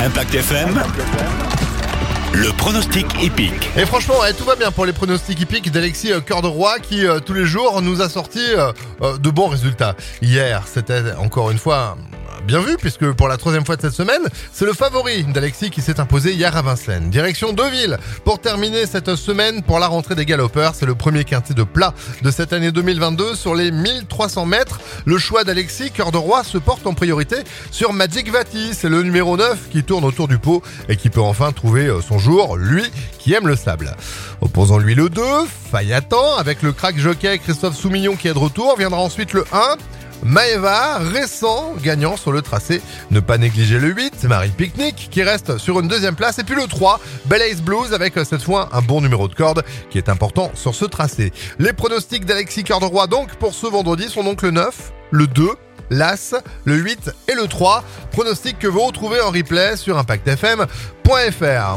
Impact FM. Le pronostic épique. Et franchement, tout va bien pour les pronostics hippiques d'Alexis euh, Cœur de Roi qui, euh, tous les jours, nous a sorti euh, de bons résultats. Hier, c'était encore une fois bien vu puisque pour la troisième fois de cette semaine, c'est le favori d'Alexis qui s'est imposé hier à Vincennes. Direction Deauville pour terminer cette semaine pour la rentrée des galopeurs. C'est le premier quintet de plat de cette année 2022 sur les 1300 mètres. Le choix d'Alexis Cœur de Roi se porte en priorité sur Magic Vati. C'est le numéro 9 qui tourne autour du pot et qui peut enfin trouver euh, son jour, lui qui aime le sable. Opposant-lui le 2, Fayatan, avec le crack jockey Christophe Soumillon qui est de retour, viendra ensuite le 1, Maeva, récent gagnant sur le tracé. Ne pas négliger le 8, Marie Picnic, qui reste sur une deuxième place. Et puis le 3, Blaze Blues, avec euh, cette fois un bon numéro de corde, qui est important sur ce tracé. Les pronostics d'Alexis Cœur de Roi, donc, pour ce vendredi, sont donc le 9, le 2, l'As, le 8 et le 3. Pronostics que vous retrouvez en replay sur ImpactFM.fr.